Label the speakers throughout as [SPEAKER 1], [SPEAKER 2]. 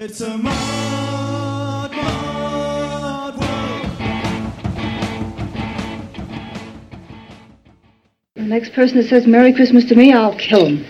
[SPEAKER 1] It's a mad, mad world.
[SPEAKER 2] The next person that says Merry Christmas to me, I'll kill him.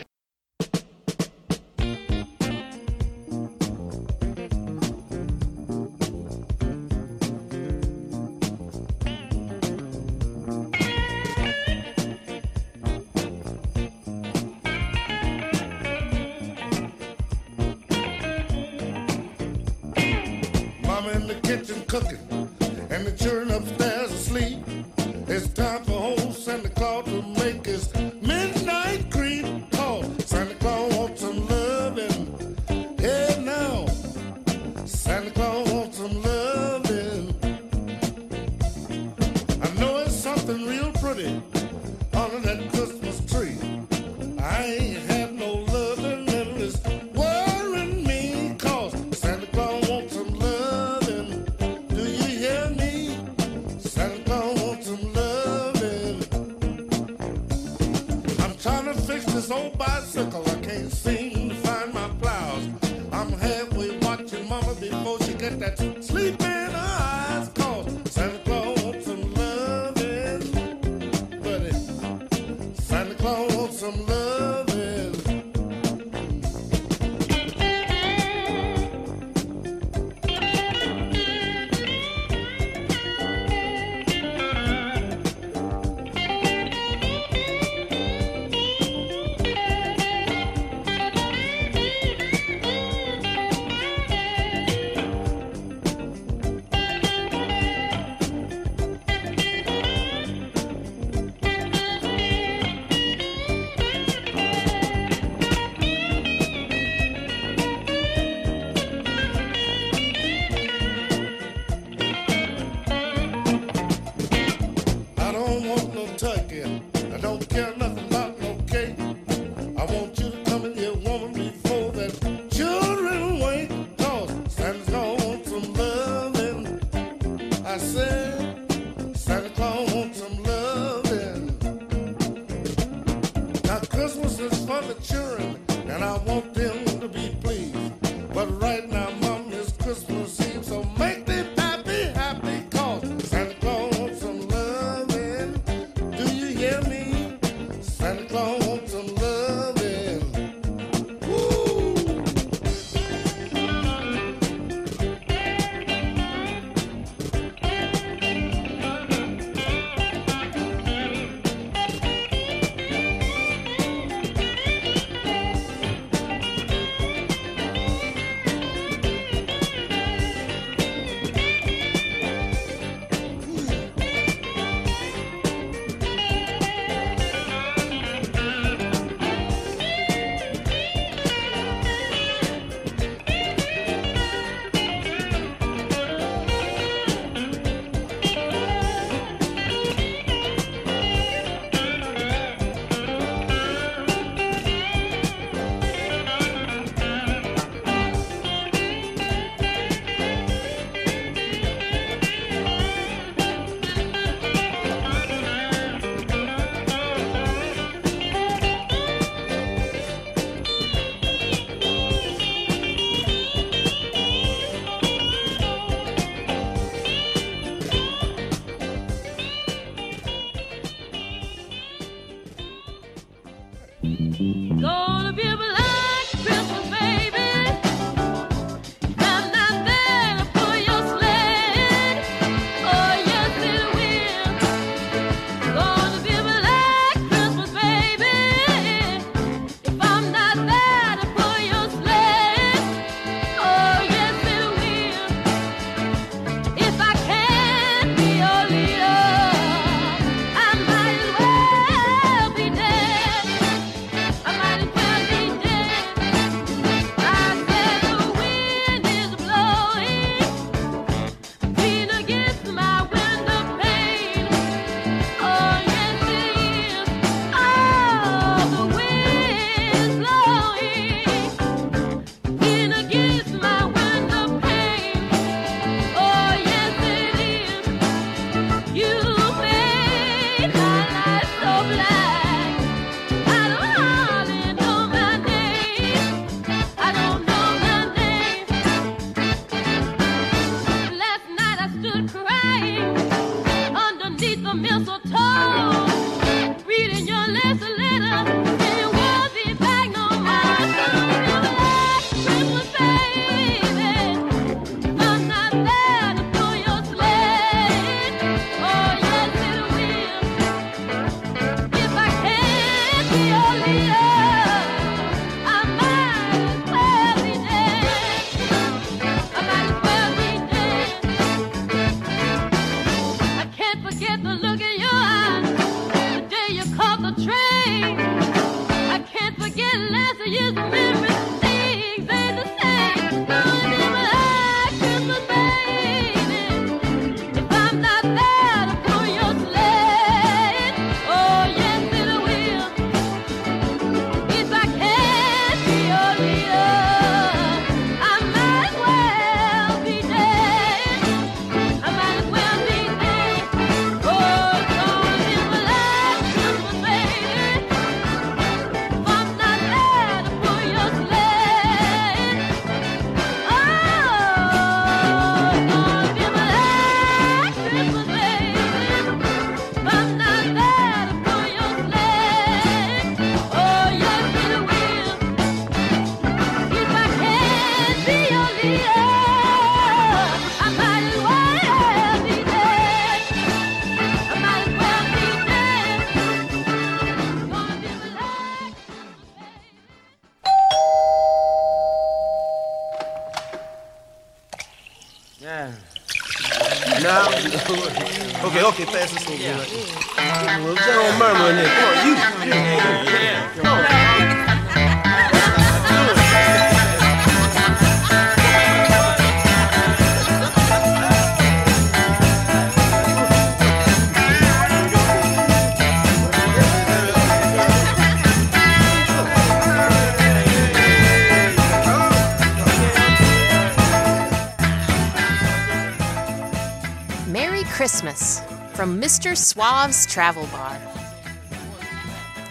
[SPEAKER 3] Suave's Travel Bar.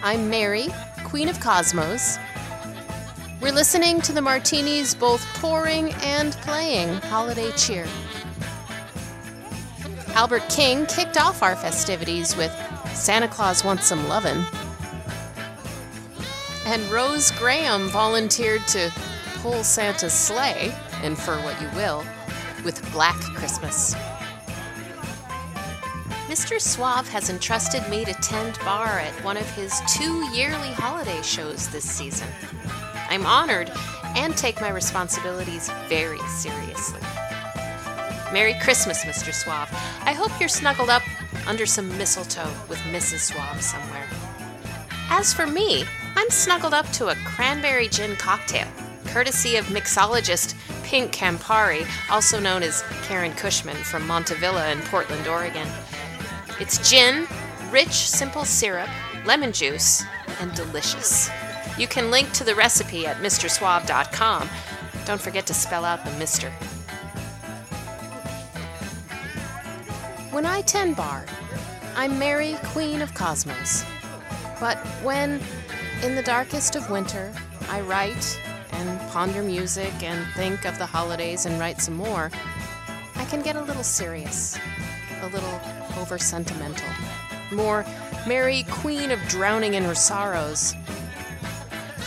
[SPEAKER 3] I'm Mary, Queen of Cosmos. We're listening to the martinis both pouring and playing holiday cheer. Albert King kicked off our festivities with Santa Claus Wants Some Lovin'. And Rose Graham volunteered to pull Santa's sleigh, infer what you will, with Black Christmas. Mr. Suave has entrusted me to tend bar at one of his two yearly holiday shows this season. I'm honored and take my responsibilities very seriously. Merry Christmas, Mr. Suave. I hope you're snuggled up under some mistletoe with Mrs. Suave somewhere. As for me, I'm snuggled up to a cranberry gin cocktail, courtesy of mixologist Pink Campari, also known as Karen Cushman from Montavilla in Portland, Oregon. It's gin, rich, simple syrup, lemon juice, and delicious. You can link to the recipe at MrSuave.com. Don't forget to spell out the Mister. When I tend bar, I'm Mary, Queen of Cosmos. But when, in the darkest of winter, I write and ponder music and think of the holidays and write some more, I can get a little serious, a little over sentimental. More Mary, Queen of drowning in her sorrows.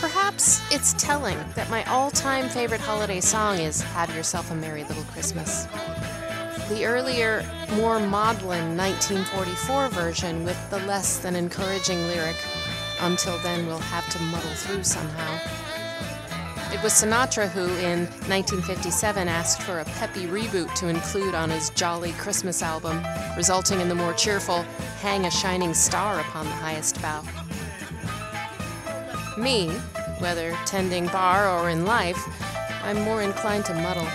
[SPEAKER 3] Perhaps it's telling that my all time favorite holiday song is Have Yourself a Merry Little Christmas. The earlier, more maudlin 1944 version with the less than encouraging lyric, Until then we'll have to muddle through somehow. It was Sinatra who, in 1957, asked for a peppy reboot to include on his Jolly Christmas album, resulting in the more cheerful Hang a Shining Star Upon the Highest Bough. Me, whether tending bar or in life, I'm more inclined to muddle,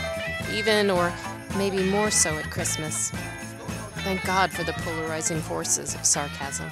[SPEAKER 3] even or maybe more so at Christmas. Thank God for the polarizing forces of sarcasm.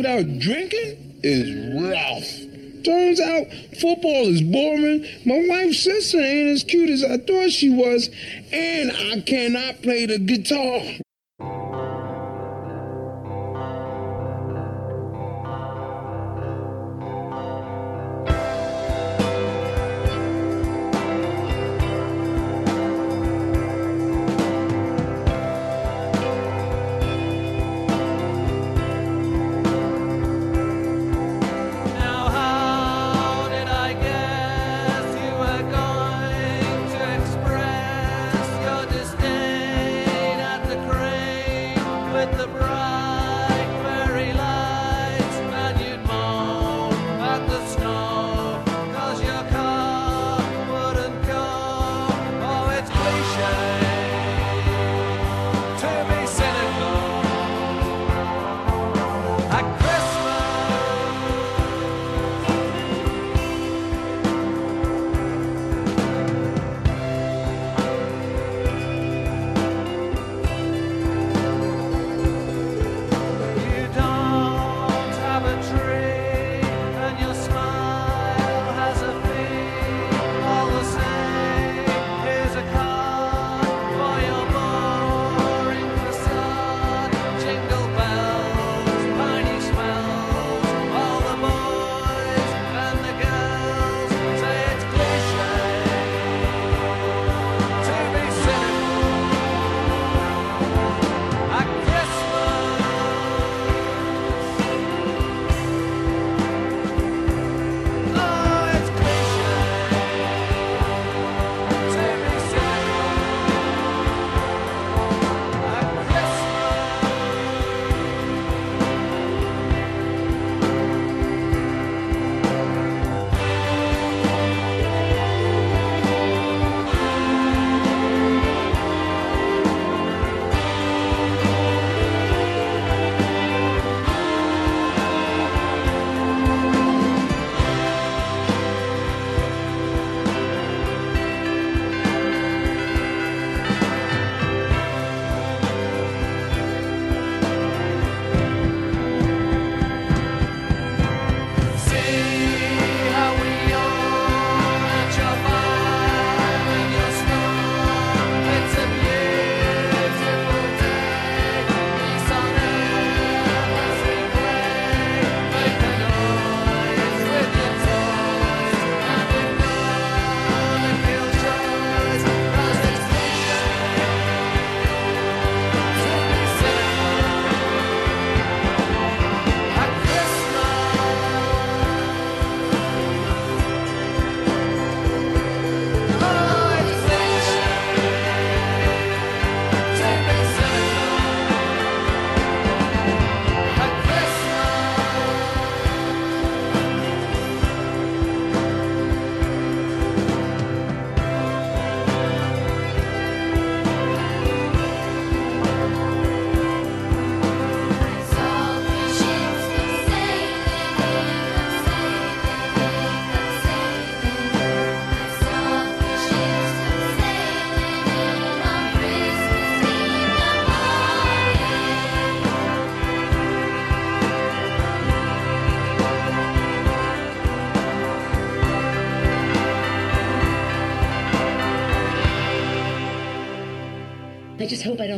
[SPEAKER 4] Without drinking is rough. Turns out football is boring. My wife's sister ain't as cute as I thought she was, and I cannot play the guitar.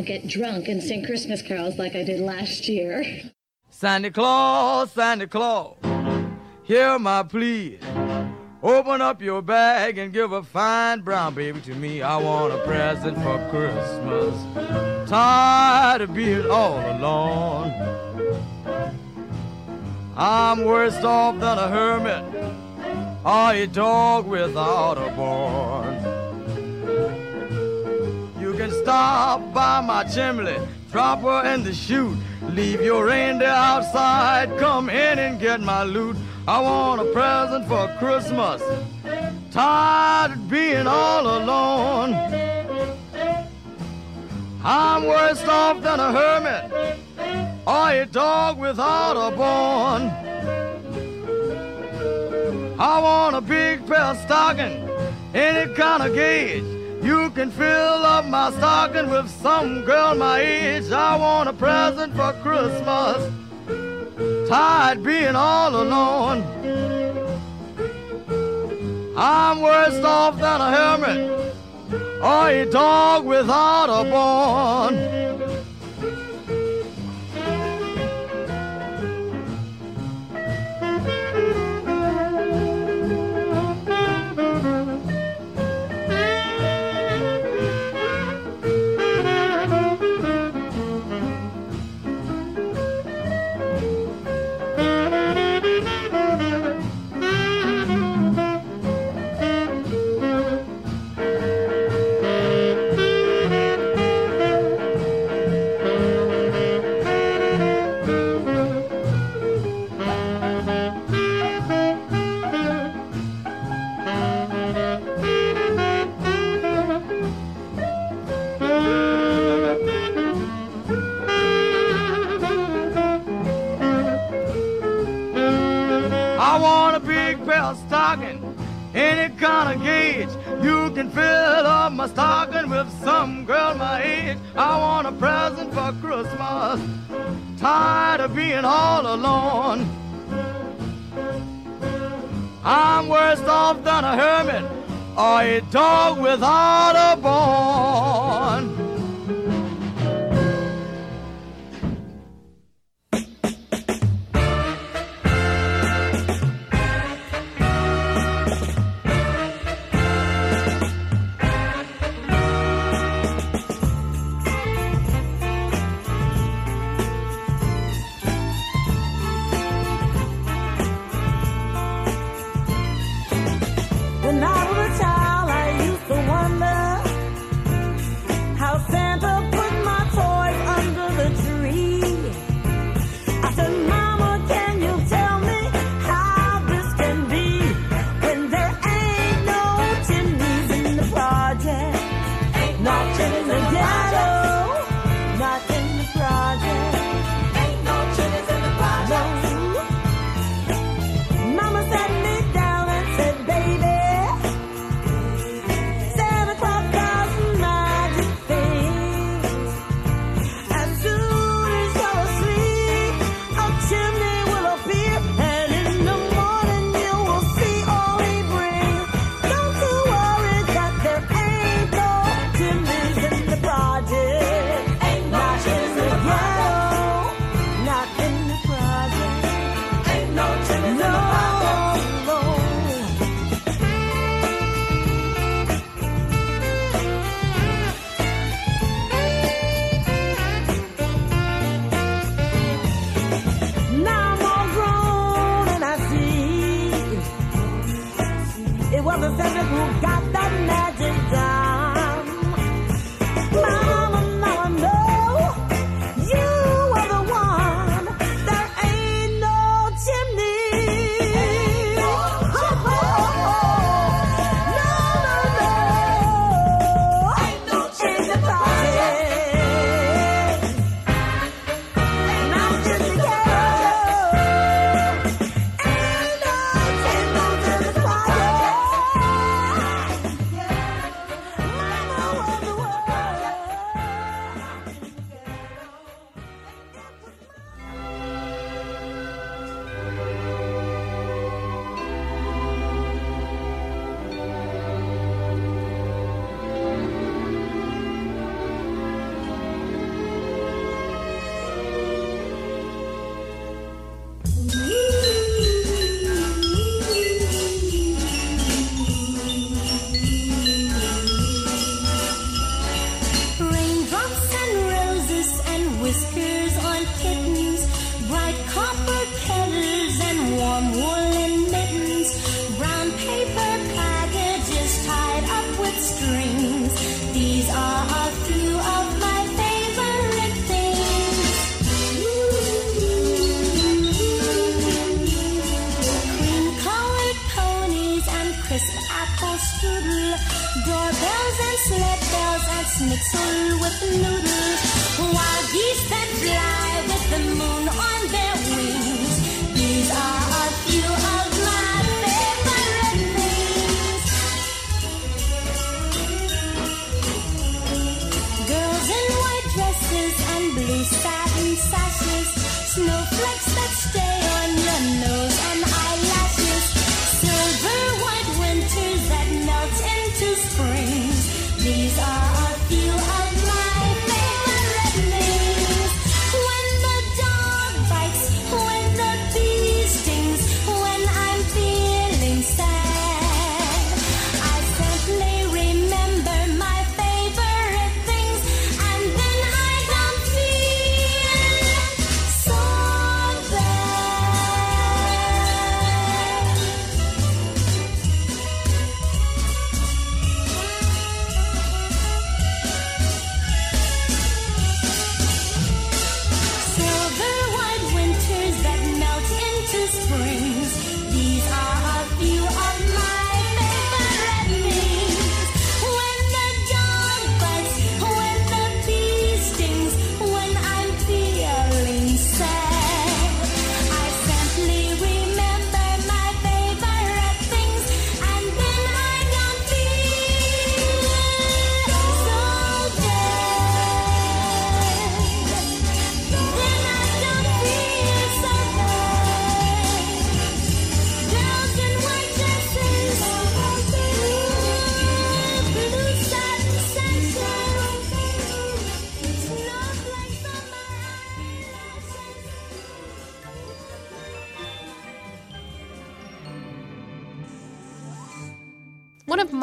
[SPEAKER 1] Don't
[SPEAKER 5] get drunk and sing Christmas carols like I did last year.
[SPEAKER 1] Santa Claus, Santa Claus, hear my plea. Open up your bag and give a fine brown baby to me. I want a present for Christmas. Tired of being all alone. I'm worse off than a hermit or a dog without a bone. Stop by my chimney, drop her in the chute. Leave your reindeer outside, come in and get my loot. I want a present for Christmas. Tired of being all alone. I'm worse off than a hermit or a dog without a bone. I want a big pair of stocking, any kind of gauge. You can fill up my stocking with some girl my age. I want a present for Christmas. Tired being all alone. I'm worse off than a hermit or a dog without a bone.
[SPEAKER 6] todas as
[SPEAKER 7] verrugas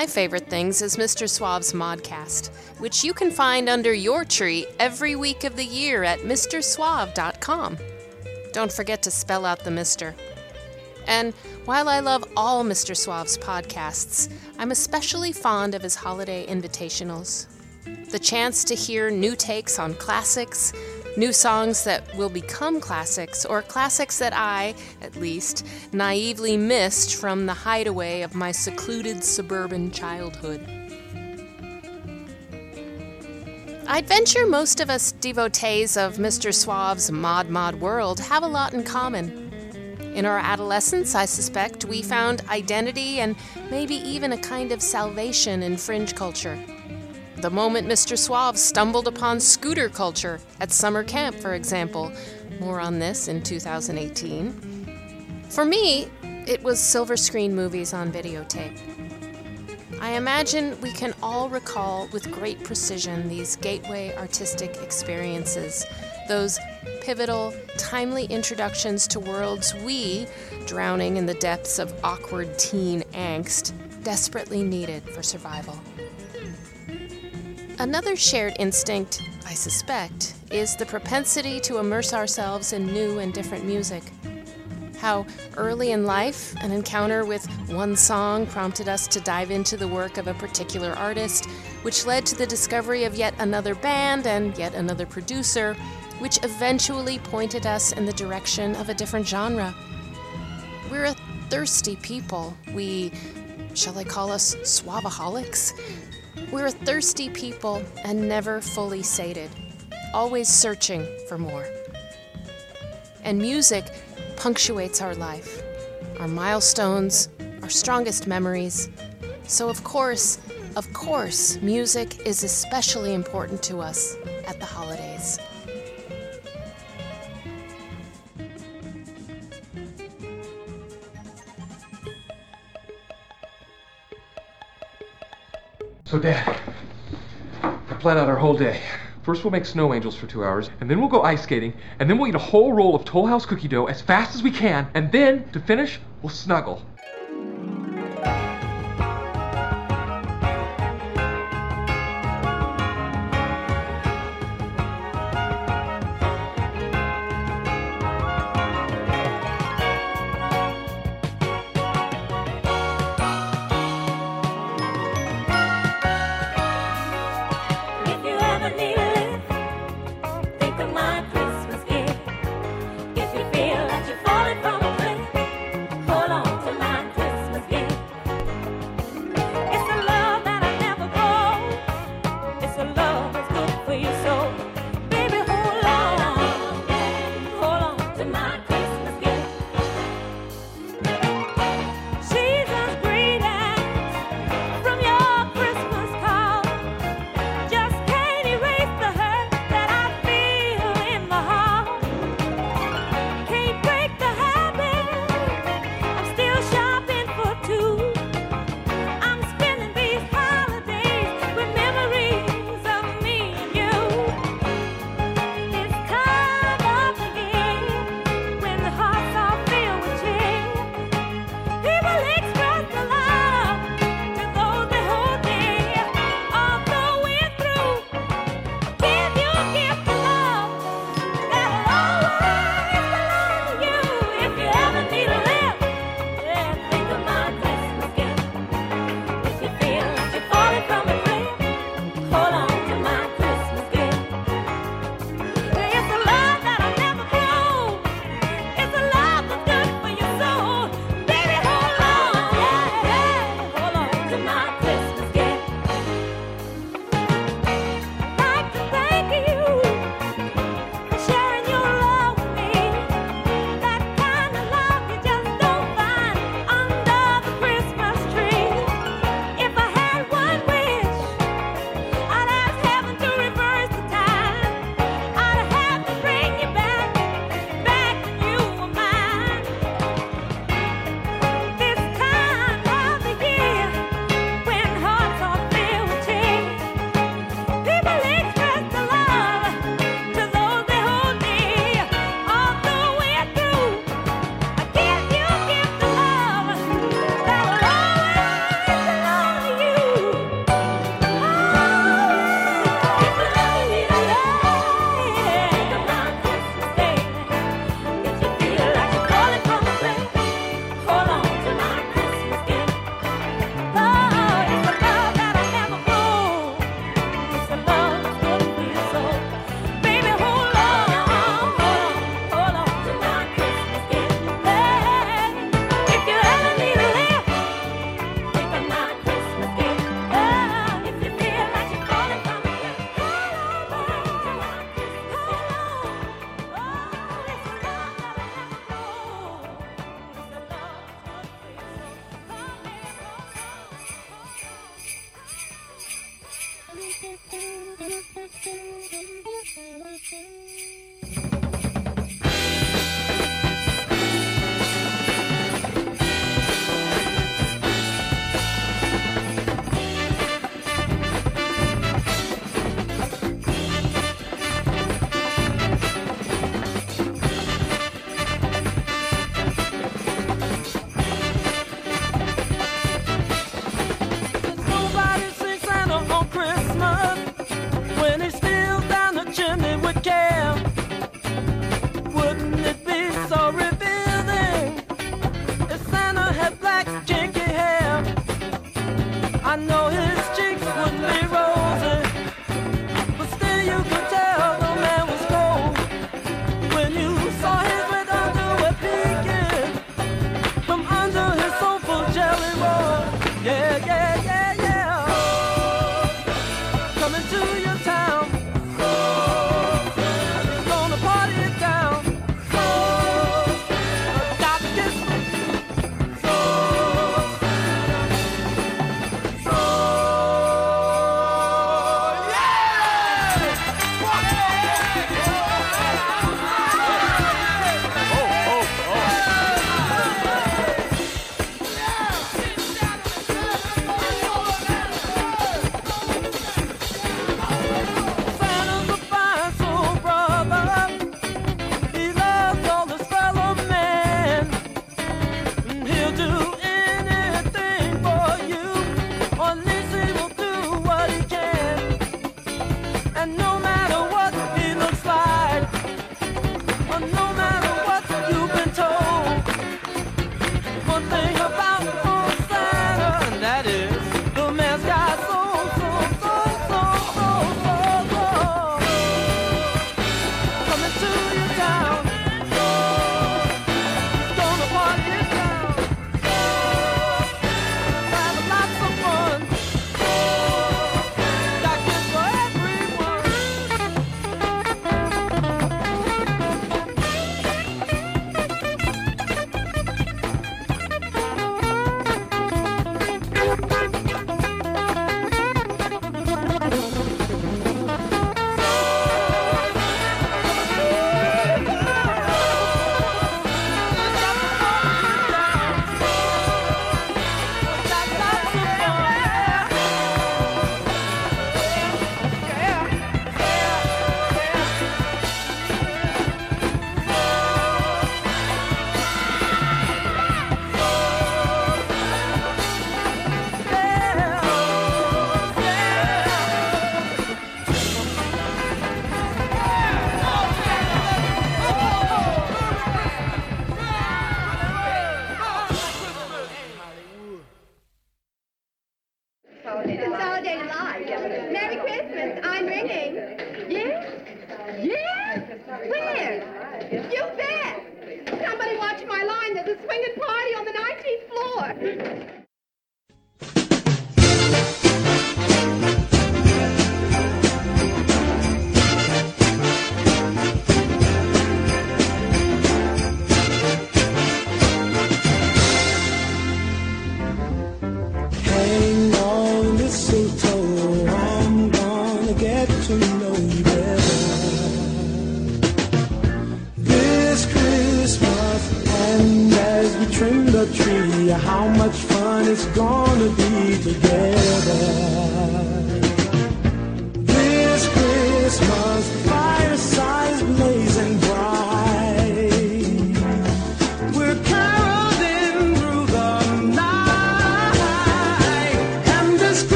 [SPEAKER 7] my favorite things
[SPEAKER 3] is Mr. Suave's Modcast, which you can find under your tree every week of the year at MrSuave.com. Don't forget to spell out the Mr. And while I love all Mr. Suave's podcasts, I'm especially fond of his holiday invitationals. The chance to hear new takes on classics, new songs that will become classics, or classics that I, at least, naively missed from the hideaway of my secluded suburban childhood. I'd venture most of us devotees of Mr. Suave's Mod Mod world have a lot in common. In our adolescence, I suspect, we found identity and maybe even a kind of salvation in fringe culture. The moment Mr. Suave stumbled upon scooter culture at summer camp, for example. More on this in 2018. For me, it was silver screen movies on videotape. I imagine we can all recall with great precision these gateway artistic experiences, those pivotal, timely introductions to worlds we, drowning in the depths of awkward teen angst, desperately needed for survival. Another shared instinct, I suspect, is the propensity to immerse ourselves in new and different music. How early in life, an encounter with one song prompted us to dive into the work of a particular artist, which led to the discovery of yet another band and yet another producer, which eventually pointed us in the direction of a different genre. We're a thirsty people. We, shall I call us suavaholics? We're a thirsty people and never fully sated, always searching for more. And music punctuates our life, our milestones, our strongest memories. So, of course, of course, music is especially important to us at the holidays.
[SPEAKER 8] So, Dad, I plan out our whole day. First, we'll make snow angels for two hours, and then we'll go ice skating, and then we'll eat a whole roll of Toll House cookie dough as fast as we can, and then, to finish, we'll snuggle.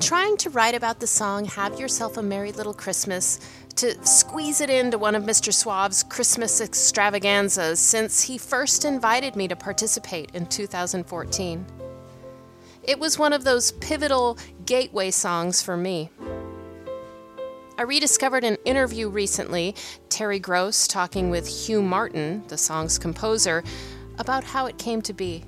[SPEAKER 3] Been trying to write about the song Have Yourself a Merry Little Christmas to squeeze it into one of Mr. Suave's Christmas extravaganzas since he first invited me to participate in 2014. It was one of those pivotal gateway songs for me. I rediscovered an interview recently, Terry Gross talking with Hugh Martin, the song's composer, about how it came to be.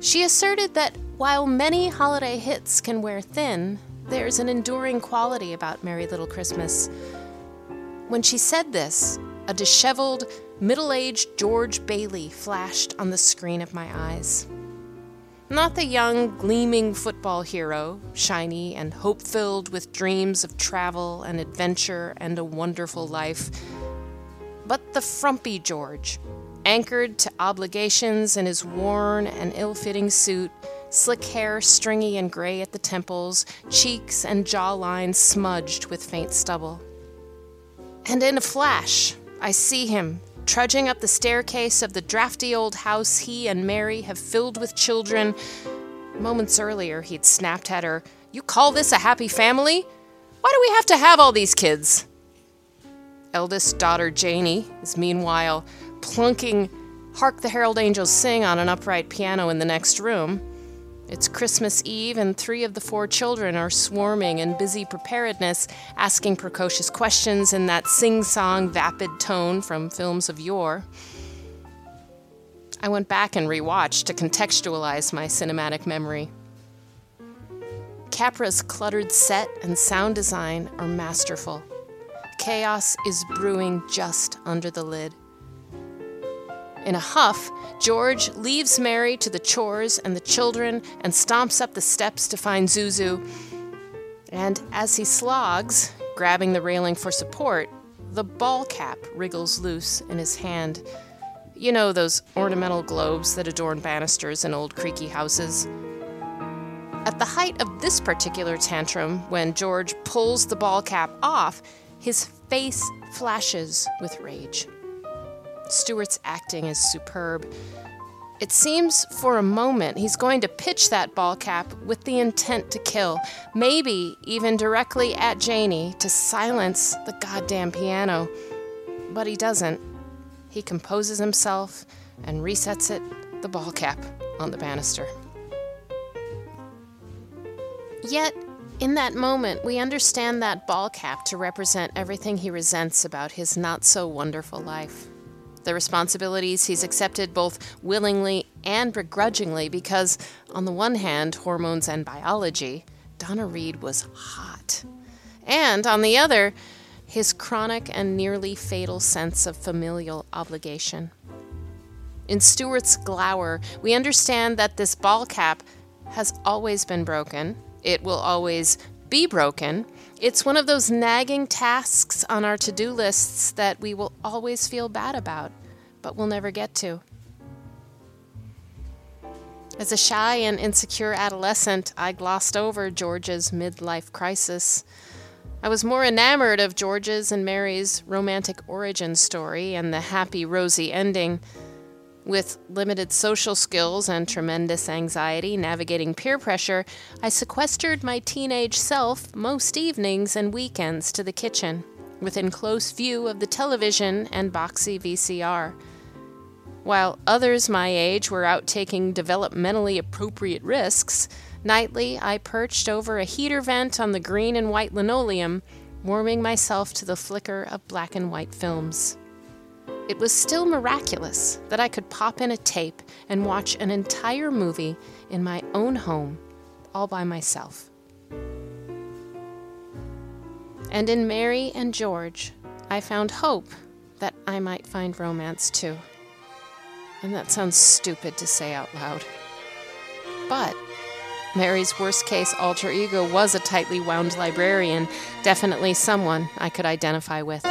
[SPEAKER 3] She asserted that while many holiday hits can wear thin, there's an enduring quality about Merry Little Christmas. When she said this, a disheveled, middle aged George Bailey flashed on the screen of my eyes. Not the young, gleaming football hero, shiny and hope filled with dreams of travel and adventure and a wonderful life, but the frumpy George, anchored to obligations in his worn and ill fitting suit, slick hair stringy and gray at the temples, cheeks and jawline smudged with faint stubble. And in a flash, I see him trudging up the staircase of the drafty old house he and Mary have filled with children. Moments earlier, he'd snapped at her, You call this a happy family? Why do we have to have all these kids? eldest daughter Janie is meanwhile plunking Hark the Herald Angels Sing on an upright piano in the next room. It's Christmas Eve, and three of the four children are swarming in busy preparedness, asking precocious questions in that sing song, vapid tone from films of yore. I went back and rewatched to contextualize my cinematic memory. Capra's cluttered set and sound design are masterful. Chaos is brewing just under the lid. In a huff, George leaves Mary to the chores and the children and stomps up the steps to find Zuzu. And as he slogs, grabbing the railing for support, the ball cap wriggles loose in his hand. You know those ornamental globes that adorn banisters in old creaky houses. At the height of this particular tantrum, when George pulls the ball cap off, his face flashes with rage. Stewart's acting is superb. It seems for a moment he's going to pitch that ball cap with the intent to kill, maybe even directly at Janie to silence the goddamn piano. But he doesn't. He composes himself and resets it, the ball cap, on the banister. Yet, in that moment, we understand that ball cap to represent everything he resents about his not so wonderful life. The responsibilities he's accepted both willingly and begrudgingly because, on the one hand, hormones and biology, Donna Reed was hot. And on the other, his chronic and nearly fatal sense of familial obligation. In Stewart's glower, we understand that this ball cap has always been broken. It will always be broken. It's one of those nagging tasks on our to do lists that we will always feel bad about, but we'll never get to. As a shy and insecure adolescent, I glossed over George's midlife crisis. I was more enamored of George's and Mary's romantic origin story and the happy, rosy ending. With limited social skills and tremendous anxiety navigating peer pressure, I sequestered my teenage self most evenings and weekends to the kitchen, within close view of the television and boxy VCR. While others my age were out taking developmentally appropriate risks, nightly I perched over a heater vent on the green and white linoleum, warming myself to the flicker of black and white films. It was still miraculous that I could pop in a tape and watch an entire movie in my own home, all by myself. And in Mary and George, I found hope that I might find romance too. And that sounds stupid to say out loud. But Mary's worst case alter ego was a tightly wound librarian, definitely someone I could identify with.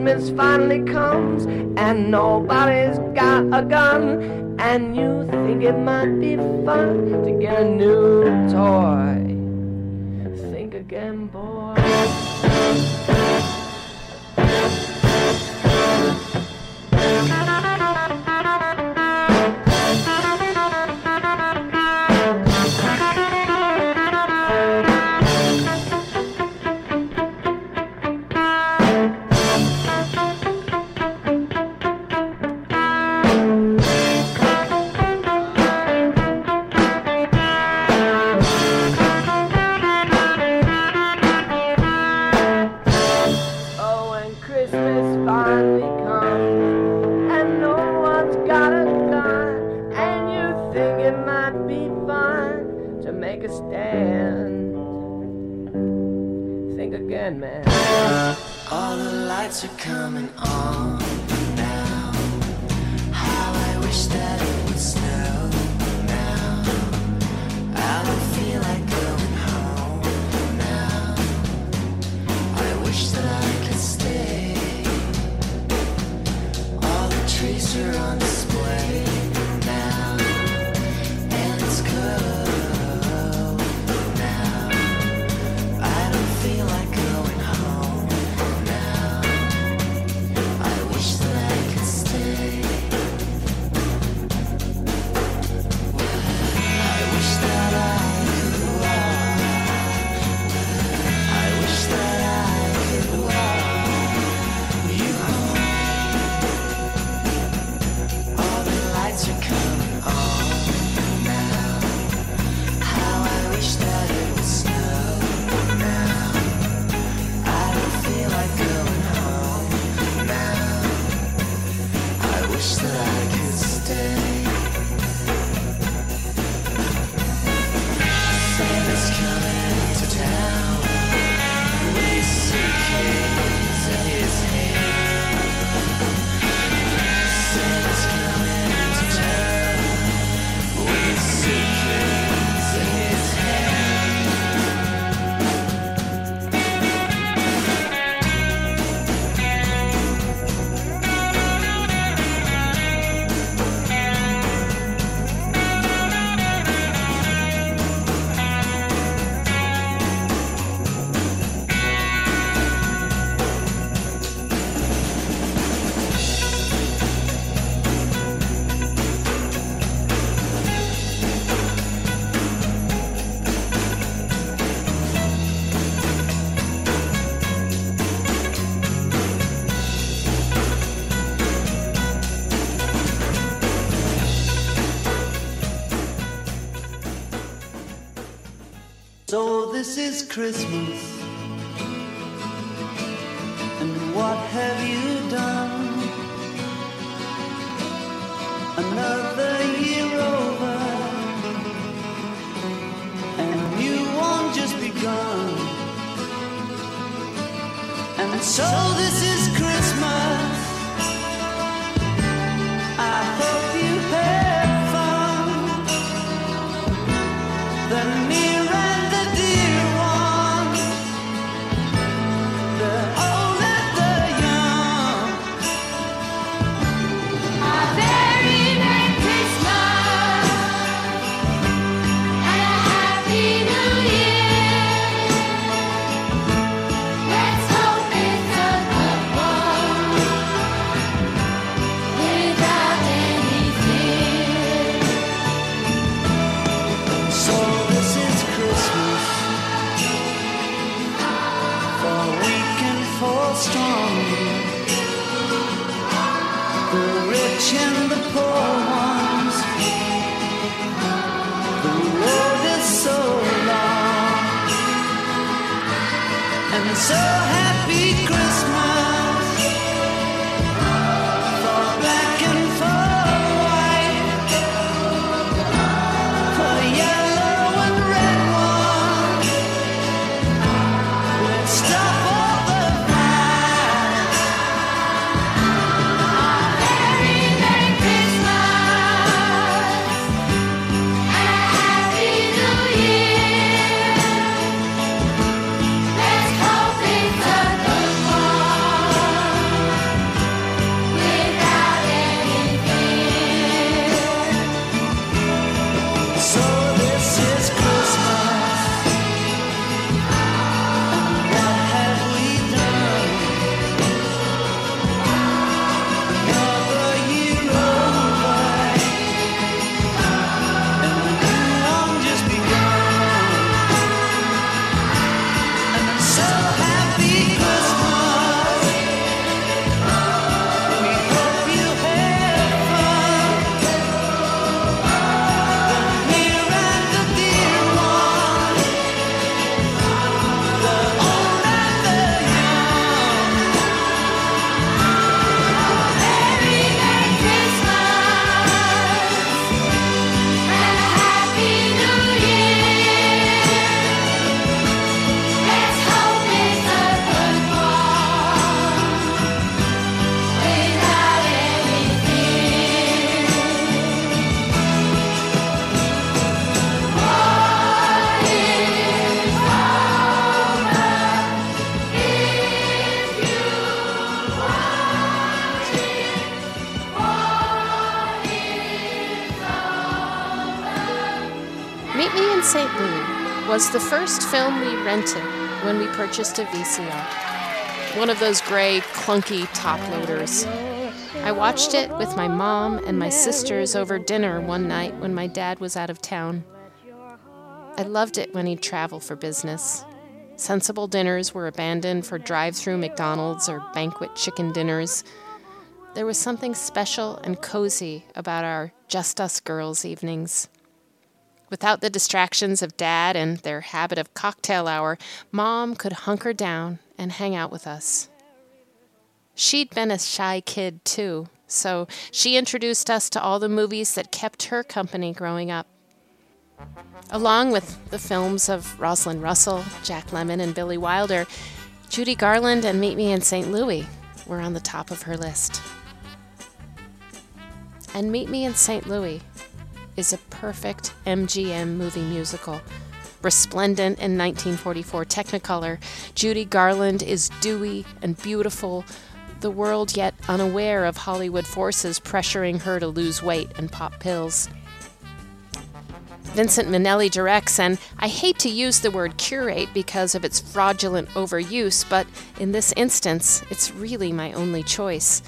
[SPEAKER 1] Christmas
[SPEAKER 9] finally comes and nobody's got a gun and you think it might be fun to get a new toy.
[SPEAKER 10] Christmas.
[SPEAKER 3] Was the first film we rented when we purchased a VCR. One of those gray, clunky top loaders. I watched it with my mom and my sisters over dinner one night when my dad was out of town. I loved it when he'd travel for business. Sensible dinners were abandoned for drive through McDonald's or banquet chicken dinners. There was something special and cozy about our Just Us Girls evenings. Without the distractions of dad and their habit of cocktail hour, mom could hunker down and hang out with us. She'd been a shy kid too, so she introduced us to all the movies that kept her company growing up. Along with the films of Rosalind Russell, Jack Lemmon, and Billy Wilder, Judy Garland and Meet Me in St. Louis were on the top of her list. And Meet Me in St. Louis is a perfect MGM movie musical. Resplendent in 1944 Technicolor, Judy Garland is dewy and beautiful, the world yet unaware of Hollywood forces pressuring her to lose weight and pop pills. Vincent Minnelli directs, and I hate to use the word curate because of its fraudulent overuse, but in this instance, it's really my only choice.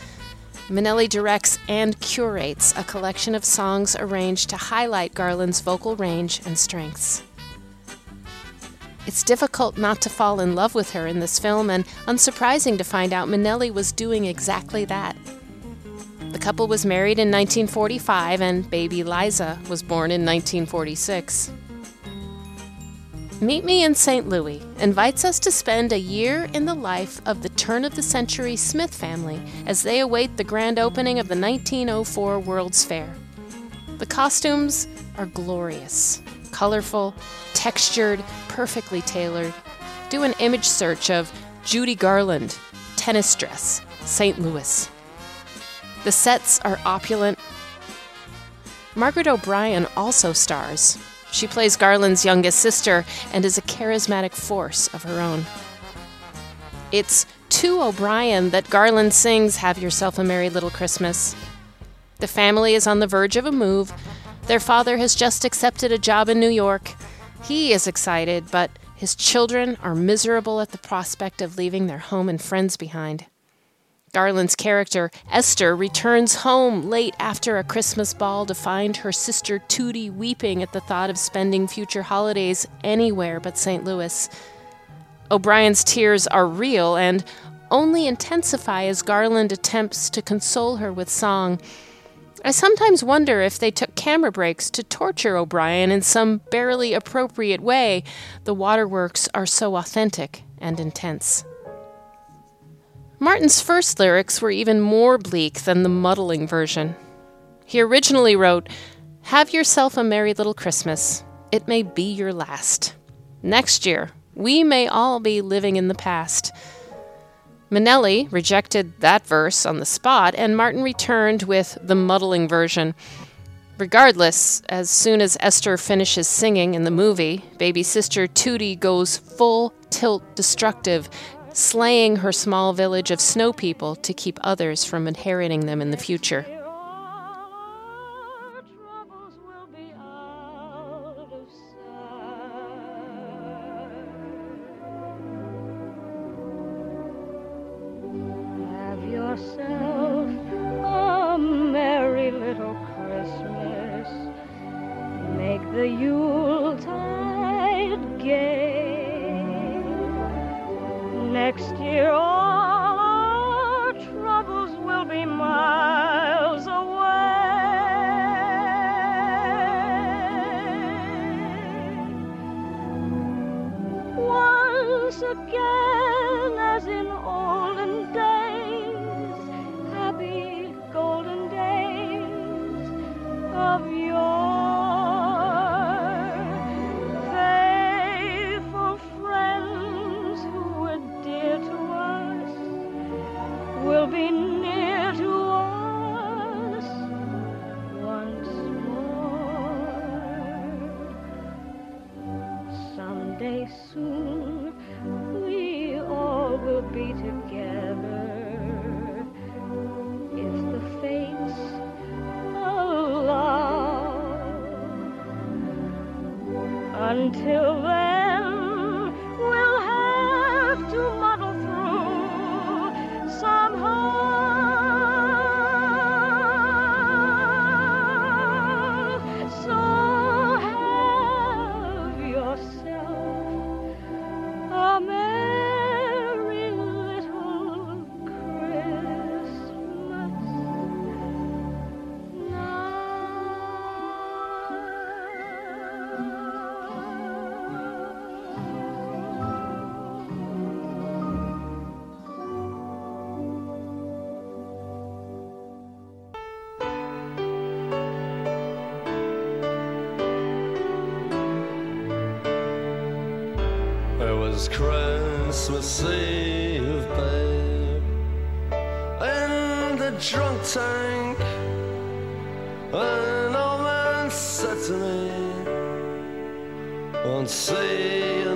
[SPEAKER 3] Minnelli directs and curates a collection of songs arranged to highlight Garland's vocal range and strengths. It's difficult not to fall in love with her in this film, and unsurprising to find out Minnelli was doing exactly that. The couple was married in 1945, and baby Liza was born in 1946. Meet Me in St. Louis invites us to spend a year in the life of the turn of the century Smith family as they await the grand opening of the 1904 World's Fair. The costumes are glorious, colorful, textured, perfectly tailored. Do an image search of Judy Garland, tennis dress, St. Louis. The sets are opulent. Margaret O'Brien also stars. She plays Garland's youngest sister and is a charismatic force of her own. It's to O'Brien that Garland sings Have Yourself a Merry Little Christmas. The family is on the verge of a move. Their father has just accepted a job in New York. He is excited, but his children are miserable at the prospect of leaving their home and friends behind. Garland's character, Esther, returns home late after a Christmas ball to find her sister Tootie weeping at the thought of spending future holidays anywhere but St. Louis. O'Brien's tears are real and only intensify as Garland attempts to console her with song. I sometimes wonder if they took camera breaks to torture O'Brien in some barely appropriate way. The waterworks are so authentic and intense. Martin's first lyrics were even more bleak than the muddling version. He originally wrote, Have yourself a merry little Christmas. It may be your last. Next year, we may all be living in the past. Minnelli rejected that verse on the spot, and Martin returned with the muddling version. Regardless, as soon as Esther finishes singing in the movie, baby sister Tootie goes full tilt destructive, slaying her small village of snow people to keep others from inheriting them in the future.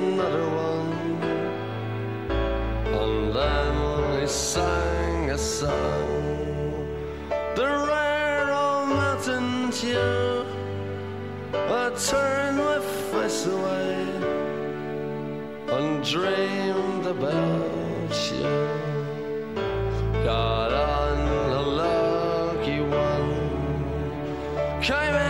[SPEAKER 11] Another one. And then he sang a song, the rare old mountain tune. I turned my face away and dreamed about you. Got on a lucky one, came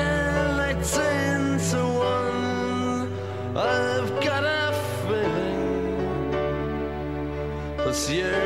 [SPEAKER 11] it's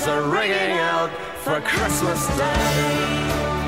[SPEAKER 11] Bells are ringing out for Christmas Day.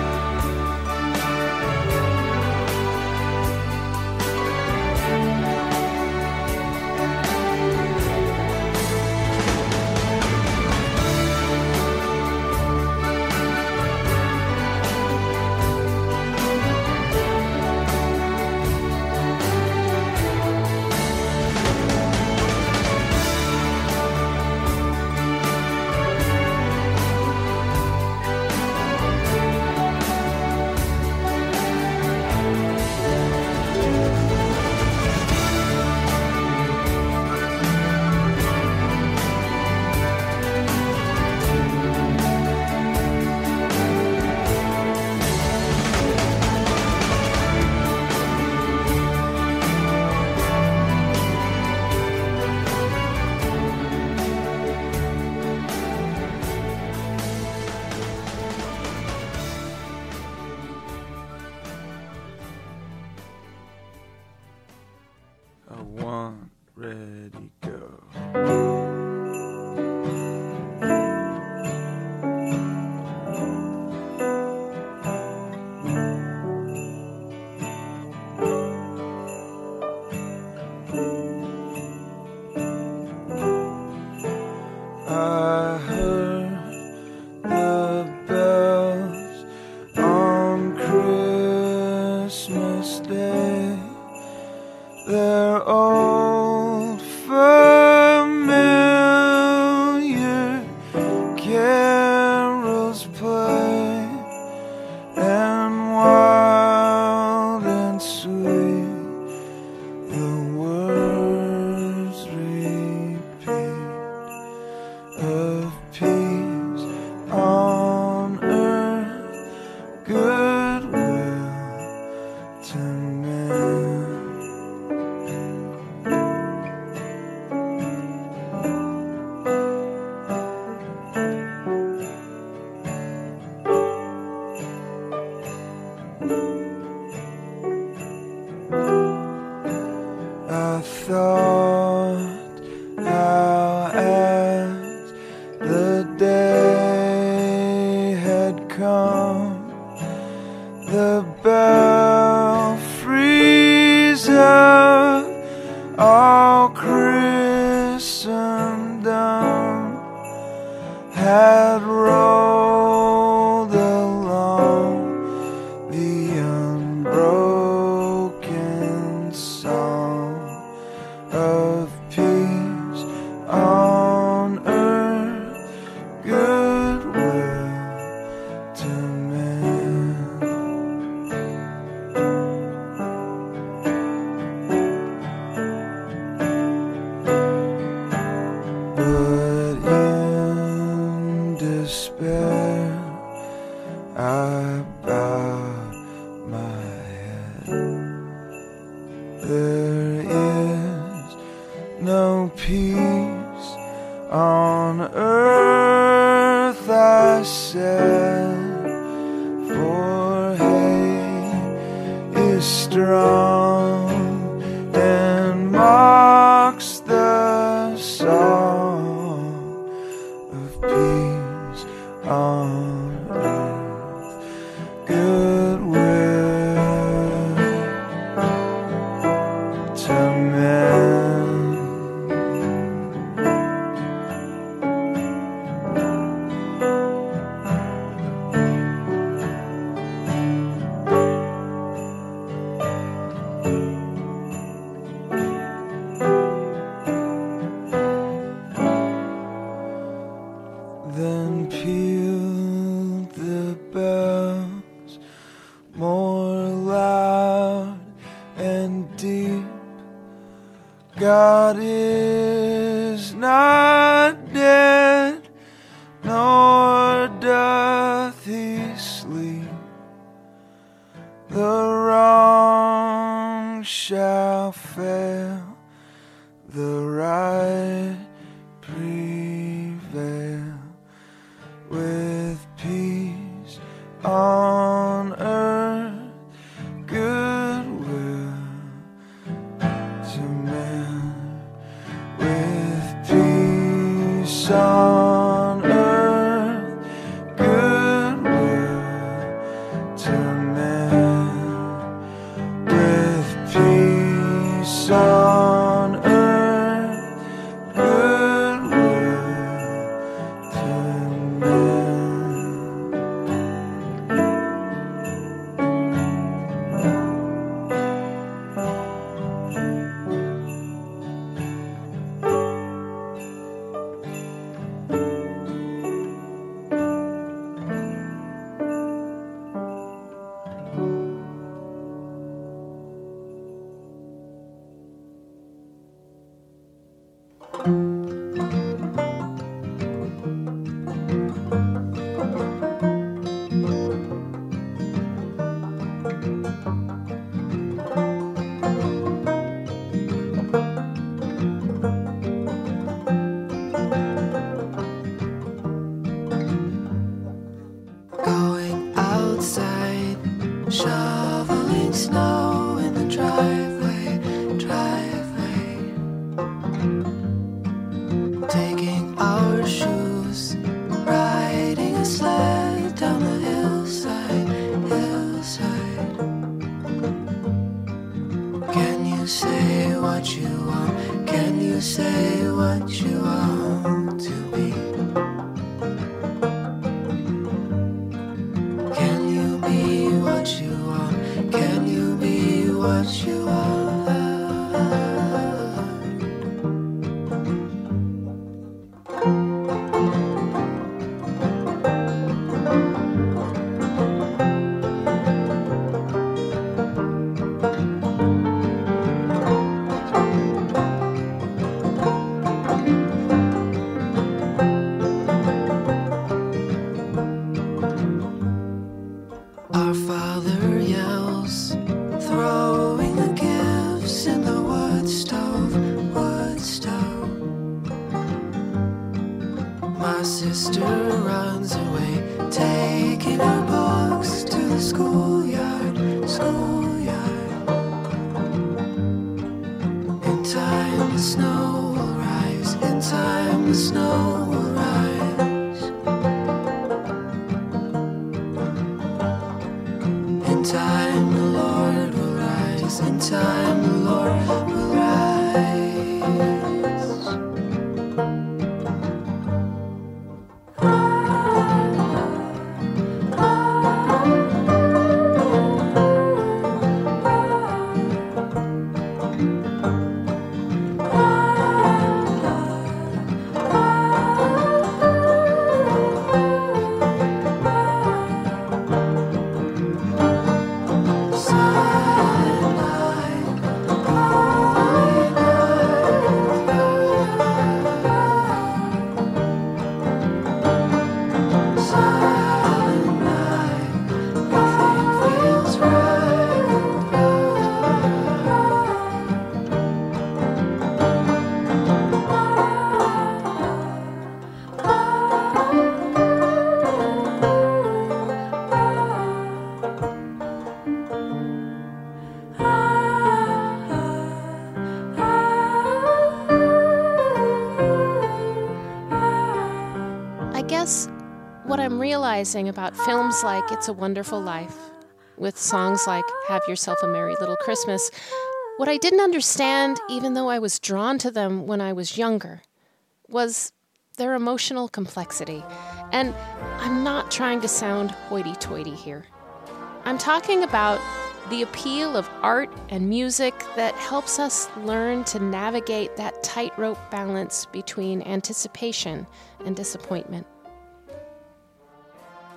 [SPEAKER 10] Shall
[SPEAKER 3] realizing about films like It's a Wonderful Life, with songs like Have Yourself a Merry Little Christmas, what I didn't understand, even though I was drawn to them when I was younger, was their emotional complexity. And I'm not trying to sound hoity toity here. I'm talking about the appeal of art and music that helps us learn to navigate that tightrope balance between anticipation and disappointment.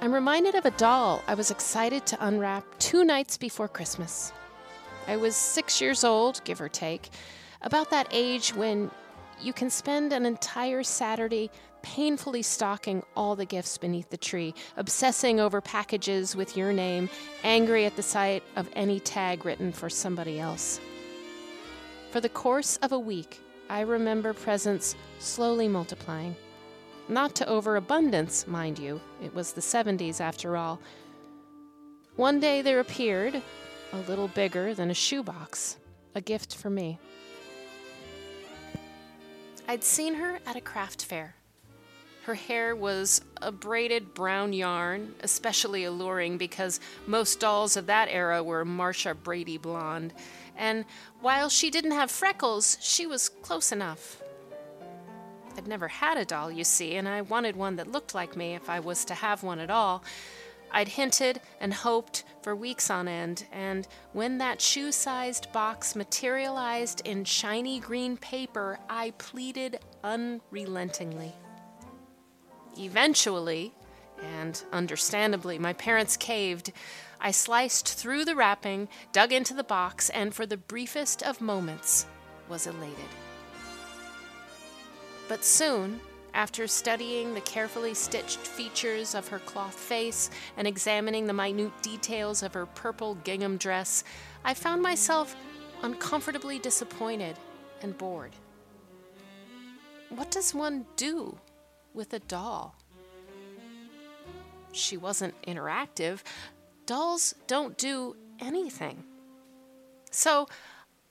[SPEAKER 3] I'm reminded of a doll I was excited to unwrap two nights before Christmas. I was six years old, give or take, about that age when you can spend an entire Saturday painfully stalking all the gifts beneath the tree, obsessing over packages with your name, angry at the sight of any tag written for somebody else. For the course of a week, I remember presents slowly multiplying. Not to overabundance, mind you, it was the 70s after all. One day there appeared, a little bigger than a shoebox, a gift for me. I'd seen her at a craft fair. Her hair was a braided brown yarn, especially alluring because most dolls of that era were Marcia Brady blonde. And while she didn't have freckles, she was close enough. I'd never had a doll, you see, and I wanted one that looked like me if I was to have one at all. I'd hinted and hoped for weeks on end, and when that shoe sized box materialized in shiny green paper, I pleaded unrelentingly. Eventually, and understandably, my parents caved. I sliced through the wrapping, dug into the box, and for the briefest of moments was elated. But soon, after studying the carefully stitched features of her cloth face and examining the minute details of her purple gingham dress, I found myself uncomfortably disappointed and bored. What does one do with a doll? She wasn't interactive. Dolls don't do anything. So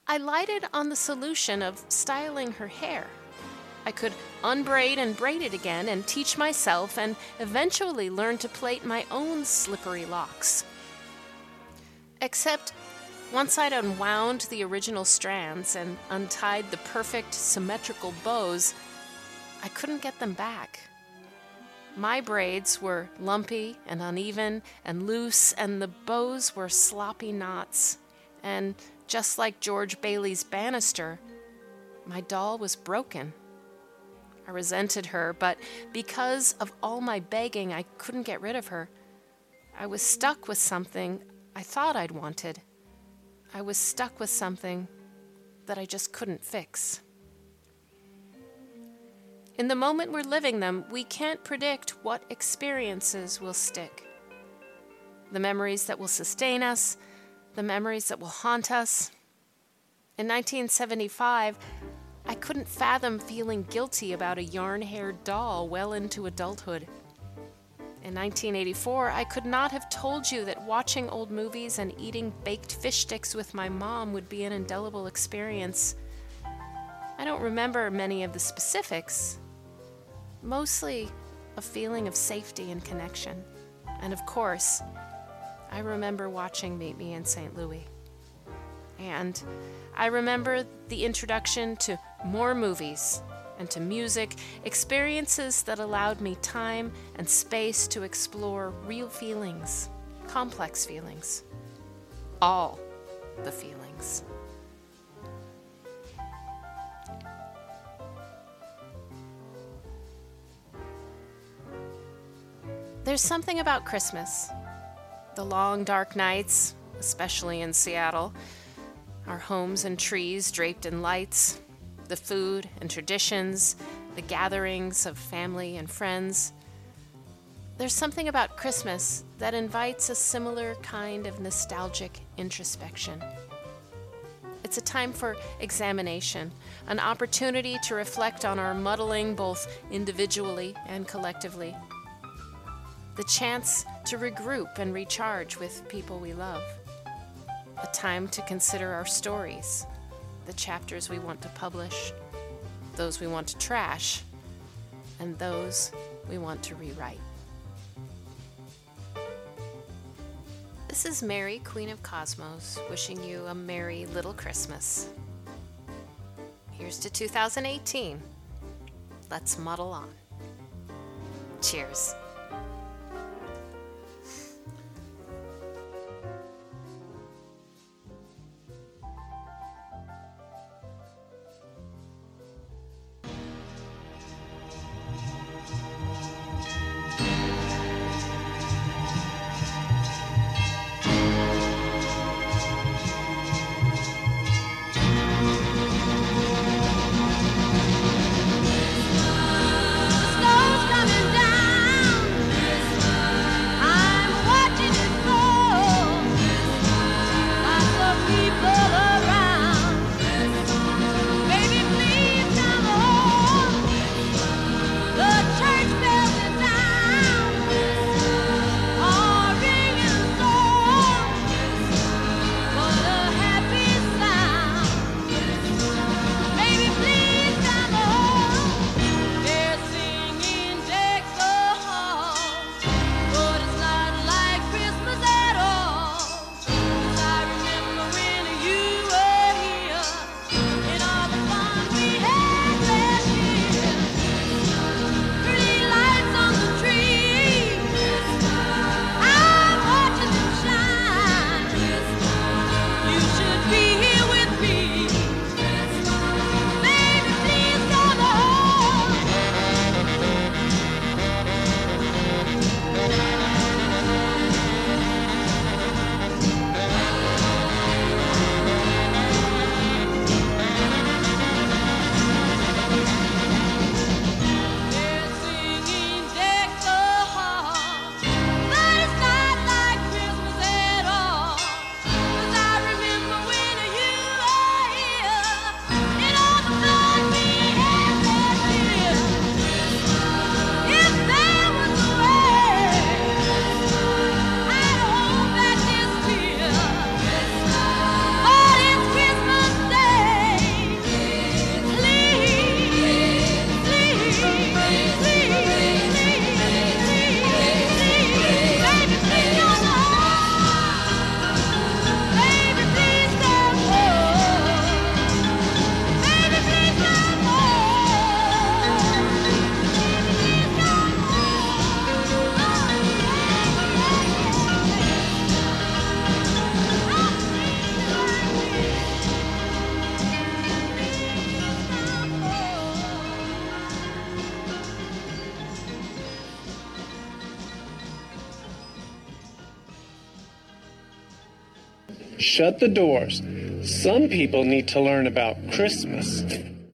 [SPEAKER 3] I lighted on the solution of styling her hair. I could unbraid and braid it again and teach myself and eventually learn to plait my own slippery locks. Except once I'd unwound the original strands and untied the perfect symmetrical bows, I couldn't get them back. My braids were lumpy and uneven and loose, and the bows were sloppy knots. And just like George Bailey's banister, my doll was broken. I resented her, but because of all my begging, I couldn't get rid of her. I was stuck with something I thought I'd wanted. I was stuck with something that I just couldn't fix. In the moment we're living them, we can't predict what experiences will stick. The memories that will sustain us, the memories that will haunt us. In 1975, I couldn't fathom feeling guilty about a yarn haired doll well into adulthood. In 1984, I could not have told you that watching old movies and eating baked fish sticks with my mom would be an indelible experience. I don't remember many of the specifics, mostly a feeling of safety and connection. And of course, I remember watching Meet Me in St. Louis. And I remember the introduction to more movies and to music, experiences that allowed me time and space to explore real feelings, complex feelings, all the feelings. There's something about Christmas. The long, dark nights, especially in Seattle, our homes and trees draped in lights, the food and traditions, the gatherings of family and friends. There's something about Christmas that invites a similar kind of nostalgic introspection. It's a time for examination, an opportunity to reflect on our muddling both individually and collectively the chance to regroup and recharge with people we love, a time to consider our stories, the chapters we want to publish, those we want to trash, and those we want to rewrite. This is Mary, Queen of Cosmos, wishing you a merry little Christmas. Here's to 2018. Let's muddle on. Cheers.
[SPEAKER 12] Shut the doors. Some people need to learn about Christmas.